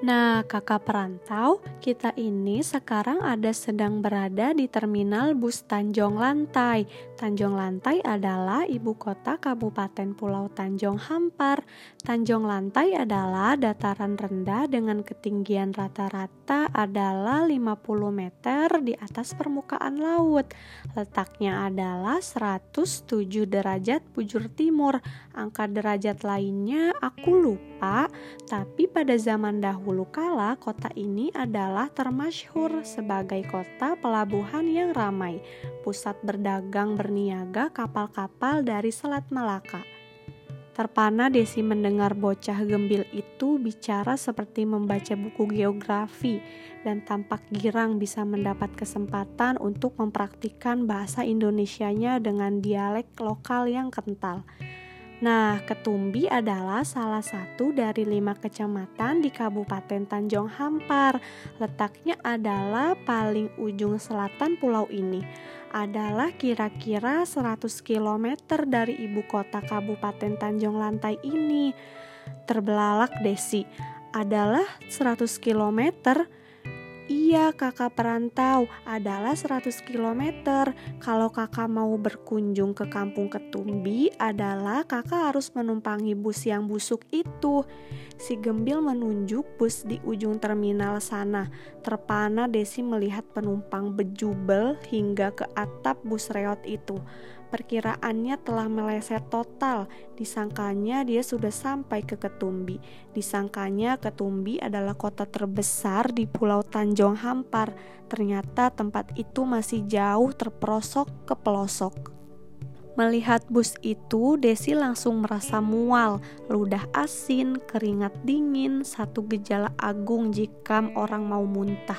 Nah, kakak perantau, kita ini sekarang ada sedang berada di terminal bus Tanjung Lantai. Tanjung Lantai adalah ibu kota Kabupaten Pulau Tanjung Hampar. Tanjung Lantai adalah dataran rendah dengan ketinggian rata-rata adalah 50 meter di atas permukaan laut. Letaknya adalah 107 derajat bujur timur. Angka derajat lainnya aku lupa, tapi pada zaman dahulu kala kota ini adalah termasyhur sebagai kota pelabuhan yang ramai, pusat berdagang berniaga kapal-kapal dari Selat Malaka. Terpana Desi mendengar bocah gembil itu bicara seperti membaca buku geografi dan tampak girang bisa mendapat kesempatan untuk mempraktikkan bahasa Indonesianya dengan dialek lokal yang kental. Nah, Ketumbi adalah salah satu dari lima kecamatan di Kabupaten Tanjung Hampar. Letaknya adalah paling ujung selatan pulau ini. Adalah kira-kira 100 km dari ibu kota Kabupaten Tanjung Lantai ini. Terbelalak Desi, adalah 100 kilometer Iya, kakak perantau adalah 100 km. Kalau kakak mau berkunjung ke kampung Ketumbi adalah kakak harus menumpangi bus yang busuk itu. Si Gembil menunjuk bus di ujung terminal sana. Terpana Desi melihat penumpang bejubel hingga ke atap bus reot itu. Perkiraannya telah meleset total. Disangkanya dia sudah sampai ke Ketumbi. Disangkanya Ketumbi adalah kota terbesar di Pulau Tanjung Hampar. Ternyata tempat itu masih jauh terperosok ke pelosok. Melihat bus itu, Desi langsung merasa mual, ludah asin, keringat dingin, satu gejala agung jika orang mau muntah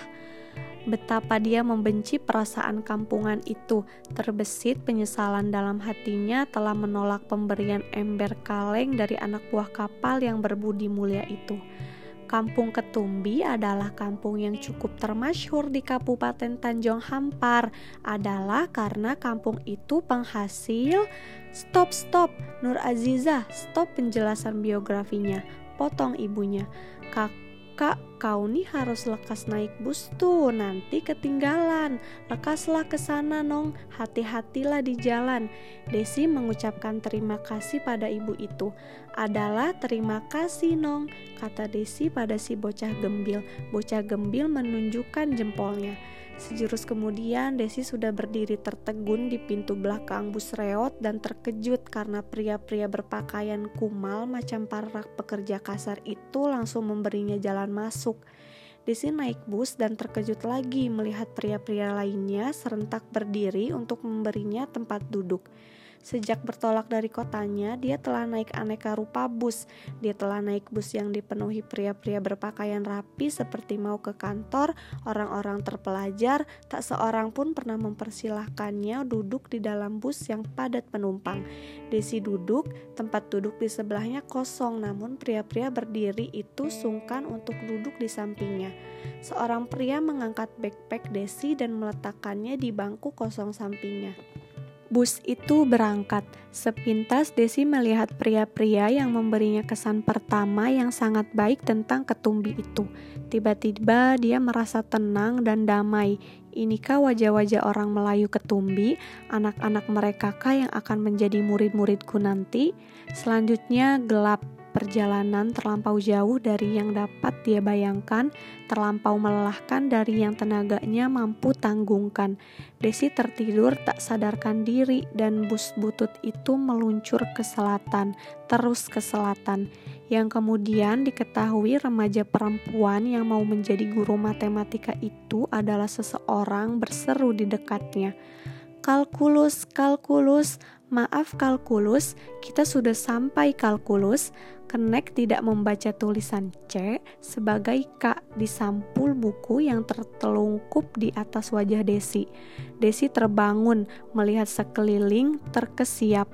betapa dia membenci perasaan kampungan itu. Terbesit penyesalan dalam hatinya telah menolak pemberian ember kaleng dari anak buah kapal yang berbudi mulia itu. Kampung Ketumbi adalah kampung yang cukup termasyhur di Kabupaten Tanjung Hampar. Adalah karena kampung itu penghasil Stop, stop, Nur Aziza, stop penjelasan biografinya. Potong ibunya. Kak Kak, kau nih harus lekas naik bus tuh, nanti ketinggalan. Lekaslah ke sana, Nong. Hati-hatilah di jalan. Desi mengucapkan terima kasih pada ibu itu. Adalah terima kasih, Nong, kata Desi pada si bocah gembil. Bocah gembil menunjukkan jempolnya. Sejurus kemudian, Desi sudah berdiri tertegun di pintu belakang bus reot dan terkejut karena pria-pria berpakaian kumal macam para pekerja kasar itu langsung memberinya jalan masuk. Desi naik bus dan terkejut lagi melihat pria-pria lainnya serentak berdiri untuk memberinya tempat duduk. Sejak bertolak dari kotanya, dia telah naik aneka rupa bus. Dia telah naik bus yang dipenuhi pria-pria berpakaian rapi seperti mau ke kantor, orang-orang terpelajar, tak seorang pun pernah mempersilahkannya duduk di dalam bus yang padat penumpang. Desi duduk, tempat duduk di sebelahnya kosong, namun pria-pria berdiri itu sungkan untuk duduk di sampingnya. Seorang pria mengangkat backpack Desi dan meletakkannya di bangku kosong sampingnya. Bus itu berangkat. Sepintas Desi melihat pria-pria yang memberinya kesan pertama yang sangat baik tentang ketumbi itu. Tiba-tiba dia merasa tenang dan damai. Inikah wajah-wajah orang Melayu ketumbi, anak-anak mereka kah yang akan menjadi murid-muridku nanti? Selanjutnya gelap Perjalanan terlampau jauh dari yang dapat dia bayangkan, terlampau melelahkan dari yang tenaganya mampu tanggungkan. Desi tertidur tak sadarkan diri dan bus butut itu meluncur ke selatan, terus ke selatan. Yang kemudian diketahui remaja perempuan yang mau menjadi guru matematika itu adalah seseorang berseru di dekatnya. Kalkulus, kalkulus, maaf kalkulus, kita sudah sampai kalkulus. Kenek tidak membaca tulisan C sebagai K di sampul buku yang tertelungkup di atas wajah Desi. Desi terbangun melihat sekeliling terkesiap.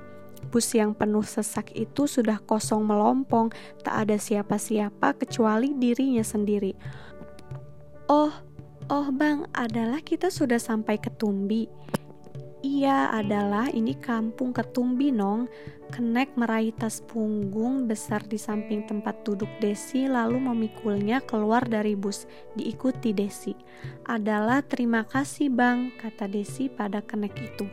Bus yang penuh sesak itu sudah kosong melompong, tak ada siapa-siapa kecuali dirinya sendiri. Oh, oh bang, adalah kita sudah sampai ke Tumbi. Iya, adalah ini kampung Ketumbi, Nong. Kenek meraih tas punggung besar di samping tempat duduk Desi lalu memikulnya keluar dari bus, diikuti Desi. Adalah terima kasih bang, kata Desi pada kenek itu.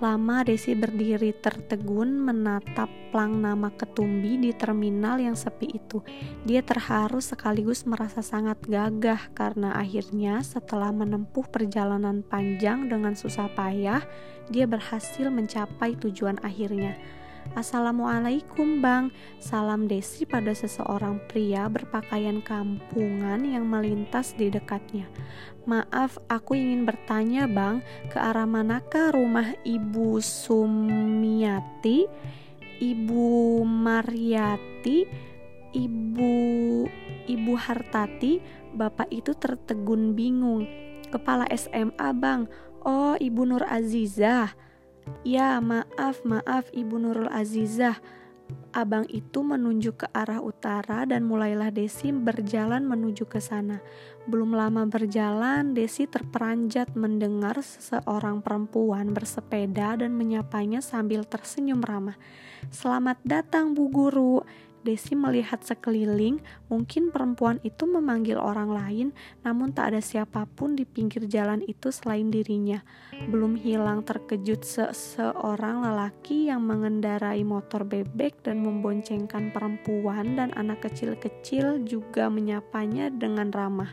Lama Desi berdiri tertegun menatap plang nama ketumbi di terminal yang sepi itu. Dia terharu sekaligus merasa sangat gagah karena akhirnya setelah menempuh perjalanan panjang dengan susah payah, dia berhasil mencapai tujuan akhirnya. Assalamualaikum bang. Salam Desi pada seseorang pria berpakaian kampungan yang melintas di dekatnya. Maaf aku ingin bertanya bang Ke arah manakah rumah Ibu Sumiati Ibu Mariati Ibu Ibu Hartati? Bapak itu tertegun bingung. Kepala SMA bang. Oh Ibu Nur Azizah Ya, maaf, maaf Ibu Nurul Azizah. Abang itu menunjuk ke arah utara dan mulailah Desi berjalan menuju ke sana. Belum lama berjalan, Desi terperanjat mendengar seseorang perempuan bersepeda dan menyapanya sambil tersenyum ramah. Selamat datang Bu Guru. Desi melihat sekeliling, mungkin perempuan itu memanggil orang lain, namun tak ada siapa pun di pinggir jalan itu selain dirinya. Belum hilang terkejut seseorang lelaki yang mengendarai motor bebek dan memboncengkan perempuan dan anak kecil-kecil juga menyapanya dengan ramah.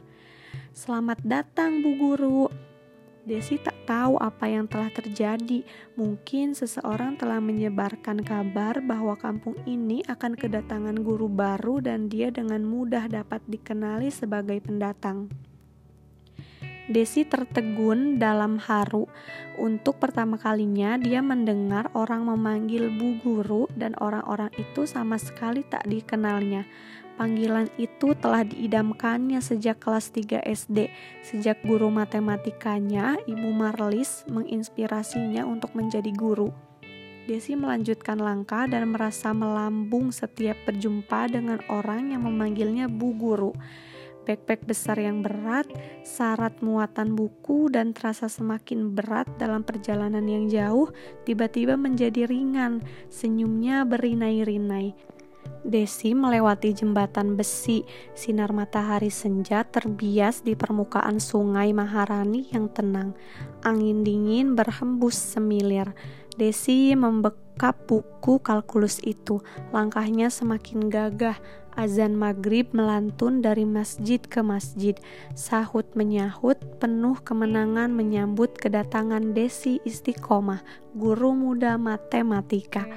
Selamat datang, Bu Guru. Desi tak tahu apa yang telah terjadi. Mungkin seseorang telah menyebarkan kabar bahwa kampung ini akan kedatangan guru baru dan dia dengan mudah dapat dikenali sebagai pendatang. Desi tertegun dalam haru. Untuk pertama kalinya dia mendengar orang memanggil Bu Guru dan orang-orang itu sama sekali tak dikenalnya. Panggilan itu telah diidamkannya sejak kelas 3 SD. Sejak guru matematikanya, Ibu Marlis menginspirasinya untuk menjadi guru. Desi melanjutkan langkah dan merasa melambung setiap berjumpa dengan orang yang memanggilnya Bu Guru. Backpack besar yang berat, syarat muatan buku, dan terasa semakin berat dalam perjalanan yang jauh, tiba-tiba menjadi ringan. Senyumnya berinai-rinai. Desi melewati jembatan besi, sinar matahari senja terbias di permukaan sungai Maharani yang tenang. Angin dingin berhembus semilir. Desi membekap buku kalkulus itu. Langkahnya semakin gagah. Azan maghrib melantun dari masjid ke masjid. Sahut menyahut, penuh kemenangan menyambut kedatangan Desi Istiqomah, guru muda matematika.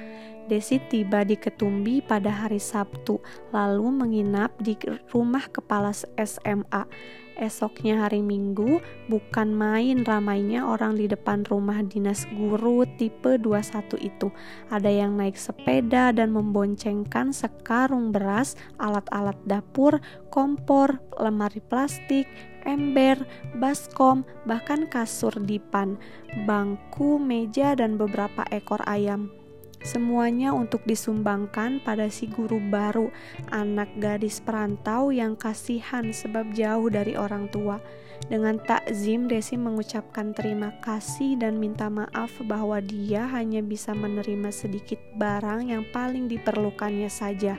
Desi tiba di Ketumbi pada hari Sabtu, lalu menginap di rumah kepala SMA. Esoknya hari Minggu, bukan main ramainya orang di depan rumah dinas guru tipe 21 itu. Ada yang naik sepeda dan memboncengkan sekarung beras, alat-alat dapur, kompor, lemari plastik, ember, baskom, bahkan kasur dipan, bangku, meja, dan beberapa ekor ayam. Semuanya untuk disumbangkan pada si guru baru, anak gadis perantau yang kasihan sebab jauh dari orang tua. Dengan takzim, Desi mengucapkan terima kasih dan minta maaf bahwa dia hanya bisa menerima sedikit barang yang paling diperlukannya saja.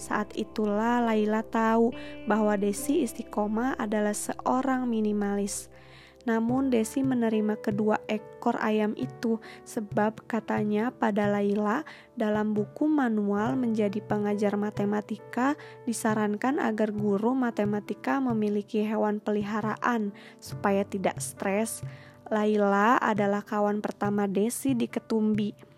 Saat itulah Laila tahu bahwa Desi istiqomah adalah seorang minimalis. Namun Desi menerima kedua ekor ayam itu sebab katanya pada Laila dalam buku manual menjadi pengajar matematika disarankan agar guru matematika memiliki hewan peliharaan supaya tidak stres. Laila adalah kawan pertama Desi di Ketumbi.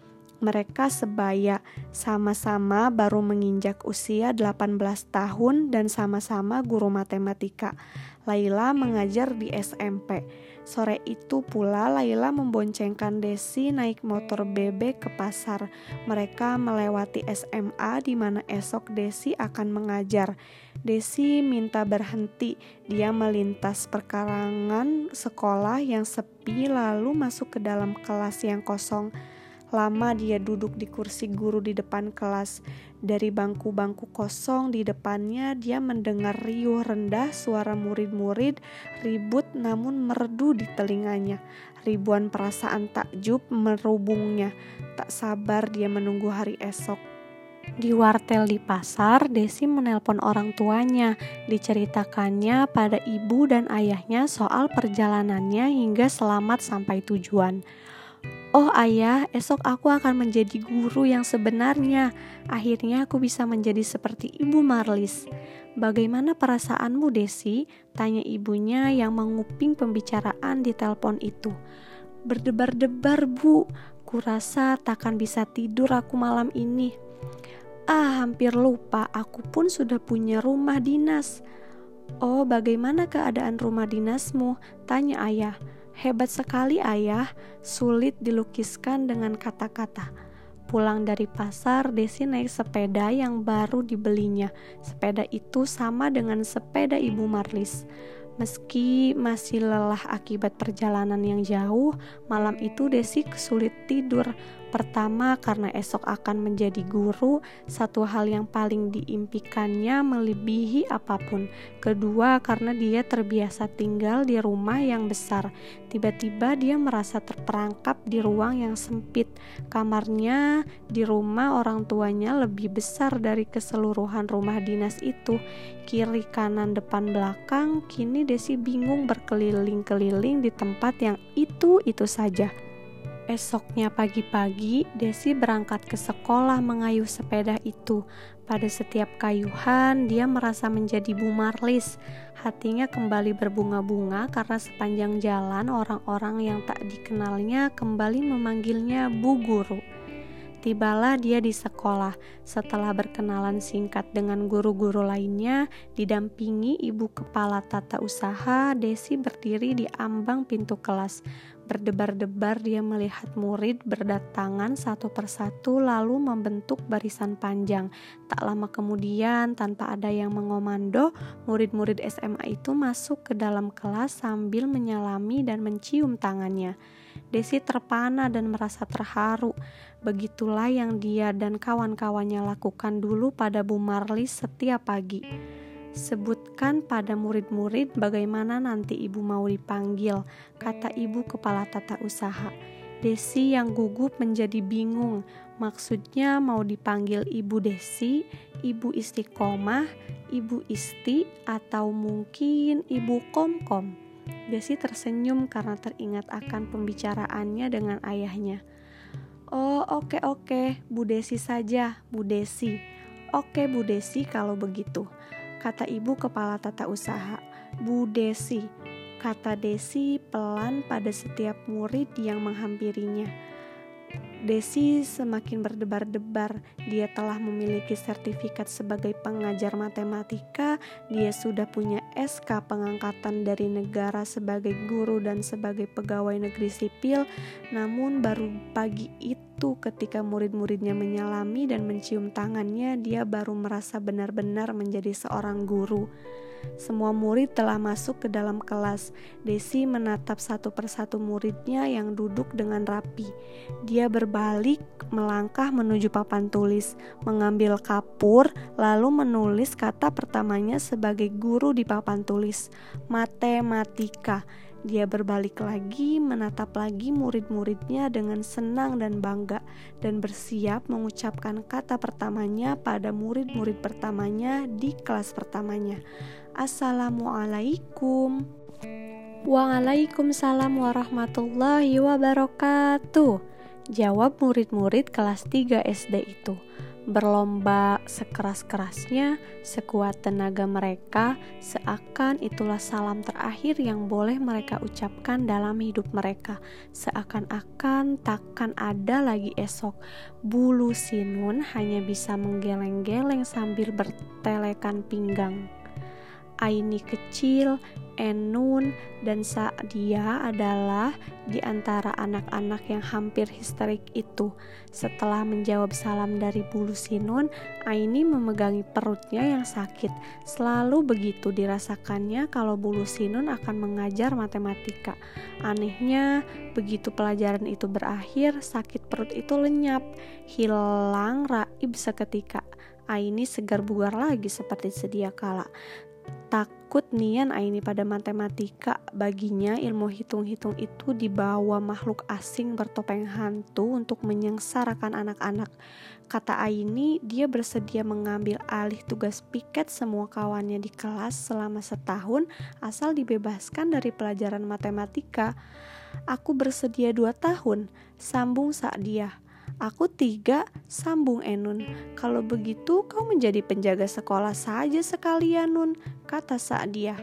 Mereka sebaya, sama-sama baru menginjak usia 18 tahun dan sama-sama guru matematika. Laila mengajar di SMP. Sore itu pula Laila memboncengkan Desi naik motor bebek ke pasar. Mereka melewati SMA di mana esok Desi akan mengajar. Desi minta berhenti. Dia melintas perkarangan sekolah yang sepi lalu masuk ke dalam kelas yang kosong. Lama dia duduk di kursi guru di depan kelas. Dari bangku-bangku kosong di depannya, dia mendengar riuh rendah suara murid-murid ribut namun merdu di telinganya. Ribuan perasaan takjub merubungnya. Tak sabar dia menunggu hari esok. Di wartel di pasar, Desi menelpon orang tuanya. Diceritakannya pada ibu dan ayahnya soal perjalanannya hingga selamat sampai tujuan. Oh ayah, esok aku akan menjadi guru yang sebenarnya. Akhirnya aku bisa menjadi seperti Ibu Marlis. Bagaimana perasaanmu, Desi? Tanya ibunya yang menguping pembicaraan di telepon itu. Berdebar-debar, Bu. Kurasa takkan bisa tidur aku malam ini. Ah, hampir lupa. Aku pun sudah punya rumah dinas. Oh, bagaimana keadaan rumah dinasmu? Tanya ayah. Hebat sekali ayah, sulit dilukiskan dengan kata-kata. Pulang dari pasar, Desi naik sepeda yang baru dibelinya. Sepeda itu sama dengan sepeda Ibu Marlis. Meski masih lelah akibat perjalanan yang jauh, malam itu Desi kesulit tidur. Pertama, karena esok akan menjadi guru, satu hal yang paling diimpikannya melebihi apa pun. Kedua, karena dia terbiasa tinggal di rumah yang besar. Tiba-tiba dia merasa terperangkap di ruang yang sempit. Kamarnya di rumah orang tuanya lebih besar dari keseluruhan rumah dinas itu. Kiri, kanan, depan, belakang, kini Desi bingung berkeliling-keliling di tempat yang itu-itu saja. Esoknya pagi-pagi, Desi berangkat ke sekolah mengayuh sepeda itu. Pada setiap kayuhan, dia merasa menjadi Bu Marlis. Hatinya kembali berbunga-bunga karena sepanjang jalan orang-orang yang tak dikenalnya kembali memanggilnya Bu Guru. Tibalah dia di sekolah. Setelah berkenalan singkat dengan guru-guru lainnya, didampingi ibu kepala tata usaha, Desi berdiri di ambang pintu kelas. Berdebar-debar dia melihat murid berdatangan satu persatu lalu membentuk barisan panjang. Tak lama kemudian, tanpa ada yang mengomando, murid-murid SMA itu masuk ke dalam kelas sambil menyalami dan mencium tangannya. Desi terpana dan merasa terharu. Begitulah yang dia dan kawan-kawannya lakukan dulu pada Bu Marlis setiap pagi. Sebutkan pada murid-murid bagaimana nanti ibu mau dipanggil, kata ibu kepala tata usaha. Desi yang gugup menjadi bingung, maksudnya mau dipanggil ibu Desi, ibu istiqomah, ibu isti, atau mungkin ibu komkom. Desi tersenyum karena teringat akan pembicaraannya dengan ayahnya. Oh oke okay, oke, okay. Bu Desi saja, Bu Desi. Oke Bu Desi kalau begitu kata ibu kepala tata usaha, Bu Desi. Kata Desi pelan pada setiap murid yang menghampirinya. Desi semakin berdebar-debar. Dia telah memiliki sertifikat sebagai pengajar matematika. Dia sudah punya SK pengangkatan dari negara sebagai guru dan sebagai pegawai negeri sipil. Namun, baru pagi itu, ketika murid-muridnya menyalami dan mencium tangannya, dia baru merasa benar-benar menjadi seorang guru. Semua murid telah masuk ke dalam kelas. Desi menatap satu persatu muridnya yang duduk dengan rapi. Dia berbalik, melangkah menuju papan tulis, mengambil kapur, lalu menulis kata pertamanya sebagai guru di papan tulis: matematika. Dia berbalik lagi, menatap lagi murid-muridnya dengan senang dan bangga, dan bersiap mengucapkan kata pertamanya pada murid-murid pertamanya di kelas pertamanya. Assalamualaikum. Waalaikumsalam warahmatullahi wabarakatuh. Jawab murid-murid kelas 3 SD itu berlomba sekeras-kerasnya, sekuat tenaga mereka, seakan itulah salam terakhir yang boleh mereka ucapkan dalam hidup mereka. Seakan-akan takkan ada lagi esok. Bulu Sinun hanya bisa menggeleng-geleng sambil bertelekan pinggang. Aini kecil, Enun, dan Sa'dia adalah di antara anak-anak yang hampir histerik itu. Setelah menjawab salam dari Bulu Sinun, Aini memegangi perutnya yang sakit. Selalu begitu dirasakannya kalau Bulu Sinun akan mengajar matematika. Anehnya, begitu pelajaran itu berakhir, sakit perut itu lenyap, hilang raib seketika. Aini segar bugar lagi seperti sedia kala. Takut nian Aini pada matematika, baginya ilmu hitung-hitung itu dibawa makhluk asing bertopeng hantu untuk menyengsarakan anak-anak. Kata Aini, dia bersedia mengambil alih tugas piket semua kawannya di kelas selama setahun asal dibebaskan dari pelajaran matematika. Aku bersedia dua tahun, sambung dia. Aku tiga, sambung Enun. Kalau begitu kau menjadi penjaga sekolah saja sekalian Nun, kata dia.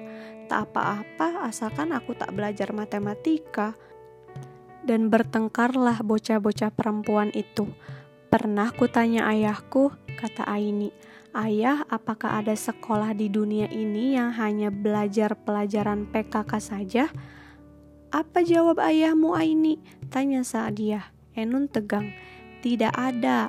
Tak apa-apa asalkan aku tak belajar matematika. Dan bertengkarlah bocah-bocah perempuan itu. Pernah kutanya ayahku, kata Aini. Ayah, apakah ada sekolah di dunia ini yang hanya belajar pelajaran PKK saja? Apa jawab ayahmu Aini? Tanya dia. Enun tegang. Tidak ada.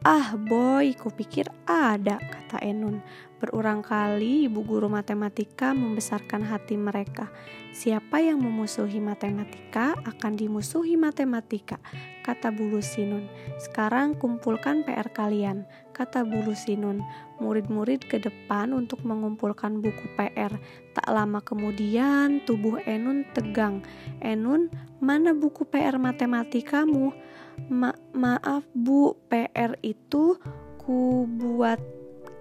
Ah boy, kupikir ada, kata Enun. Berulang kali ibu guru matematika membesarkan hati mereka. Siapa yang memusuhi matematika akan dimusuhi matematika, kata Bulu Sinun. Sekarang kumpulkan PR kalian, kata Bulu Sinun. Murid-murid ke depan untuk mengumpulkan buku PR. Tak lama kemudian tubuh Enun tegang. Enun, mana buku PR matematikamu? Ma maaf bu, PR itu ku buat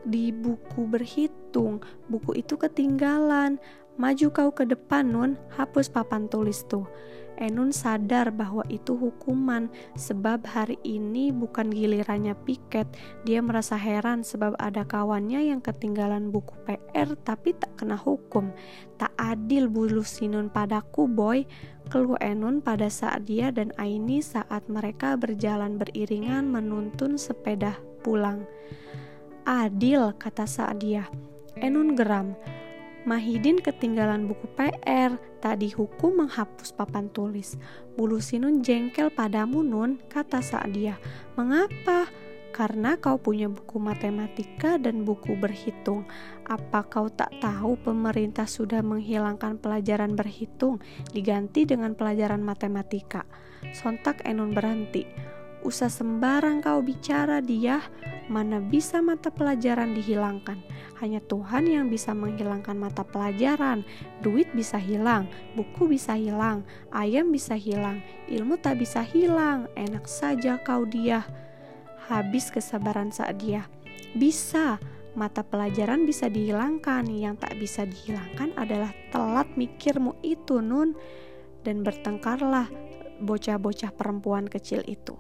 di buku berhitung. Buku itu ketinggalan. Maju kau ke depan, Nun. Hapus papan tulis tuh. Enun sadar bahwa itu hukuman sebab hari ini bukan gilirannya piket. Dia merasa heran sebab ada kawannya yang ketinggalan buku PR tapi tak kena hukum. Tak adil bulu sinun padaku, boy. Keluh Enun pada saat dia dan Aini saat mereka berjalan beriringan menuntun sepeda pulang. Adil, kata saat dia. Enun geram. Mahidin ketinggalan buku PR, tak dihukum menghapus papan tulis. Bulu Sinun jengkel padamu Nun, kata Sa'dia. Mengapa? Karena kau punya buku matematika dan buku berhitung. Apa kau tak tahu pemerintah sudah menghilangkan pelajaran berhitung diganti dengan pelajaran matematika? Sontak Enun berhenti. Usah sembarang kau bicara dia, mana bisa mata pelajaran dihilangkan hanya Tuhan yang bisa menghilangkan mata pelajaran. Duit bisa hilang, buku bisa hilang, ayam bisa hilang, ilmu tak bisa hilang. Enak saja kau dia. Habis kesabaran saat dia. Bisa, mata pelajaran bisa dihilangkan. Yang tak bisa dihilangkan adalah telat mikirmu itu, Nun. Dan bertengkarlah bocah-bocah perempuan kecil itu.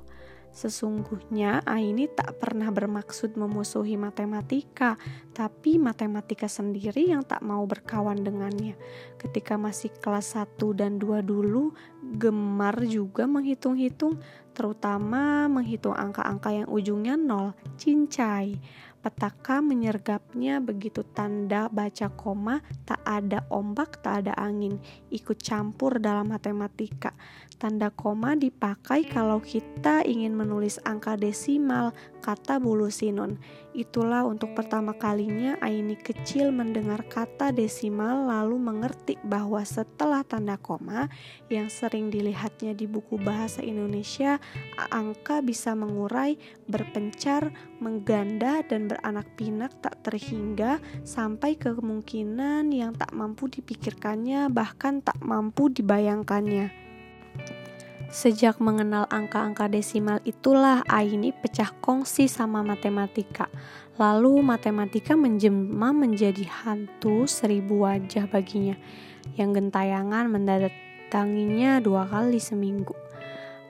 Sesungguhnya Aini tak pernah bermaksud memusuhi matematika, tapi matematika sendiri yang tak mau berkawan dengannya. Ketika masih kelas 1 dan 2 dulu, gemar juga menghitung-hitung, terutama menghitung angka-angka yang ujungnya nol, cincai. Petaka menyergapnya begitu tanda baca koma, tak ada ombak, tak ada angin, ikut campur dalam matematika. Tanda koma dipakai kalau kita ingin menulis angka desimal, kata bulu sinun. Itulah untuk pertama kalinya Aini kecil mendengar kata desimal lalu mengerti bahwa setelah tanda koma yang sering dilihatnya di buku bahasa Indonesia, angka bisa mengurai, berpencar, mengganda, dan beranak pinak tak terhingga sampai ke kemungkinan yang tak mampu dipikirkannya bahkan tak mampu dibayangkannya. Sejak mengenal angka-angka desimal itulah Aini pecah kongsi sama matematika. Lalu matematika menjelma menjadi hantu seribu wajah baginya yang gentayangan mendatanginya dua kali seminggu.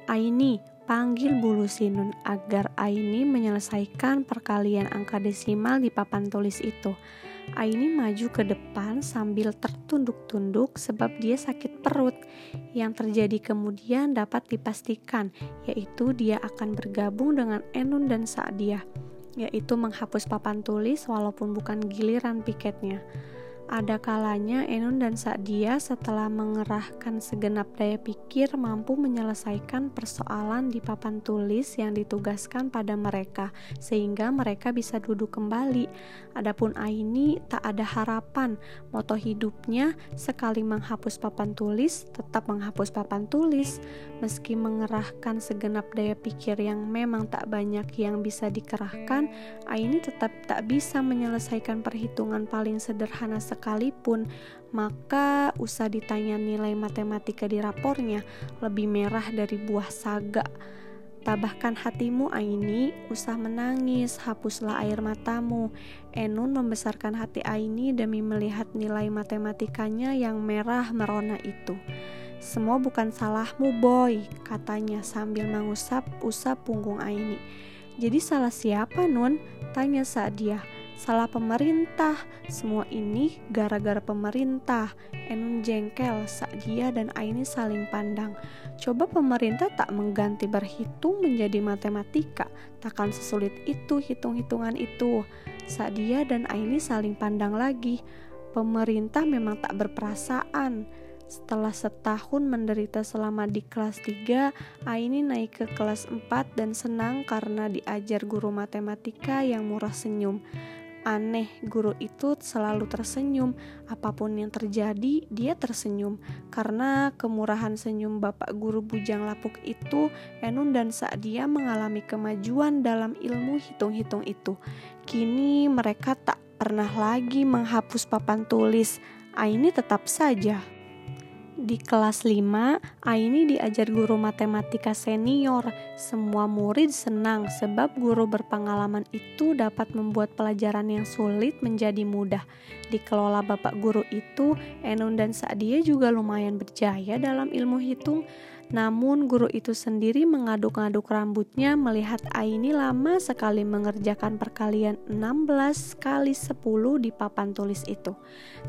Aini, panggil bulu sinun agar Aini menyelesaikan perkalian angka desimal di papan tulis itu. Aini maju ke depan sambil tertunduk-tunduk sebab dia sakit perut. Yang terjadi kemudian dapat dipastikan, yaitu dia akan bergabung dengan Enun dan Sa'dia, yaitu menghapus papan tulis walaupun bukan giliran piketnya. Ada kalanya Enun dan Sadia setelah mengerahkan segenap daya pikir mampu menyelesaikan persoalan di papan tulis yang ditugaskan pada mereka sehingga mereka bisa duduk kembali. Adapun Aini tak ada harapan. Moto hidupnya sekali menghapus papan tulis tetap menghapus papan tulis. Meski mengerahkan segenap daya pikir yang memang tak banyak yang bisa dikerahkan, Aini tetap tak bisa menyelesaikan perhitungan paling sederhana sekalipun, maka usah ditanya nilai matematika di rapornya, lebih merah dari buah saga. Tabahkan hatimu Aini, usah menangis, hapuslah air matamu. Enun membesarkan hati Aini demi melihat nilai matematikanya yang merah merona itu. Semua bukan salahmu, boy, katanya sambil mengusap-usap punggung Aini. Jadi salah siapa, Nun? Tanya saat dia. Salah pemerintah, semua ini gara-gara pemerintah. Enun jengkel saat dia dan Aini saling pandang. Coba pemerintah tak mengganti berhitung menjadi matematika, takkan sesulit itu hitung-hitungan itu. Saat dia dan Aini saling pandang lagi. Pemerintah memang tak berperasaan. Setelah setahun menderita selama di kelas 3, Aini naik ke kelas 4 dan senang karena diajar guru matematika yang murah senyum. Aneh, guru itu selalu tersenyum. Apa pun yang terjadi, dia tersenyum. Karena kemurahan senyum Bapak Guru Bujang Lapuk itu, Enun dan Sa'dia mengalami kemajuan dalam ilmu hitung-hitung itu. Kini mereka tak pernah lagi menghapus papan tulis. Aini tetap saja di kelas 5, Aini diajar guru matematika senior. Semua murid senang sebab guru berpengalaman itu dapat membuat pelajaran yang sulit menjadi mudah. Dikelola bapak guru itu, Enun dan Sa'dia juga lumayan berjaya dalam ilmu hitung. Namun guru itu sendiri mengaduk-aduk rambutnya melihat Aini lama sekali mengerjakan perkalian 16 kali 10 di papan tulis itu.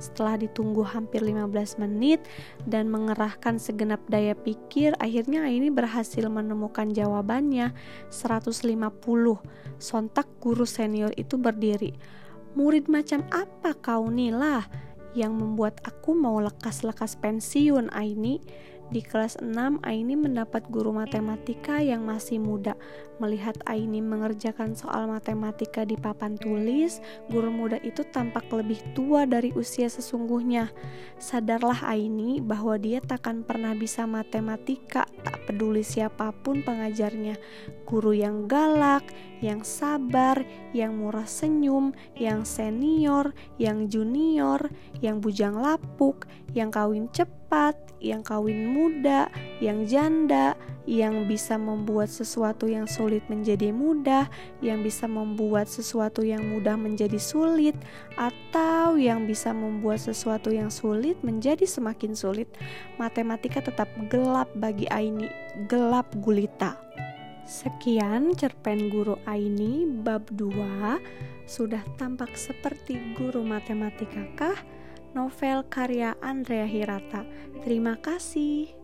Setelah ditunggu hampir 15 menit dan mengerahkan segenap daya pikir, akhirnya Aini berhasil menemukan jawabannya 150. Sontak guru senior itu berdiri. Murid macam apa kau Nila yang membuat aku mau lekas-lekas pensiun Aini? Di kelas 6, Aini mendapat guru matematika yang masih muda. Melihat Aini mengerjakan soal matematika di papan tulis, guru muda itu tampak lebih tua dari usia sesungguhnya. Sadarlah Aini bahwa dia takkan pernah bisa matematika, tak peduli siapa pun pengajarnya. Guru yang galak, yang sabar, yang murah senyum, yang senior, yang junior, yang bujang lapuk, yang kawin cepat, yang kawin muda, yang janda, yang bisa membuat sesuatu yang sulit menjadi mudah, yang bisa membuat sesuatu yang mudah menjadi sulit, atau yang bisa membuat sesuatu yang sulit menjadi semakin sulit. Matematika tetap gelap bagi Aini, gelap gulita. Sekian cerpen guru Aini bab 2 sudah tampak seperti guru matematika kah? Novel karya Andrea Hirata. Terima kasih.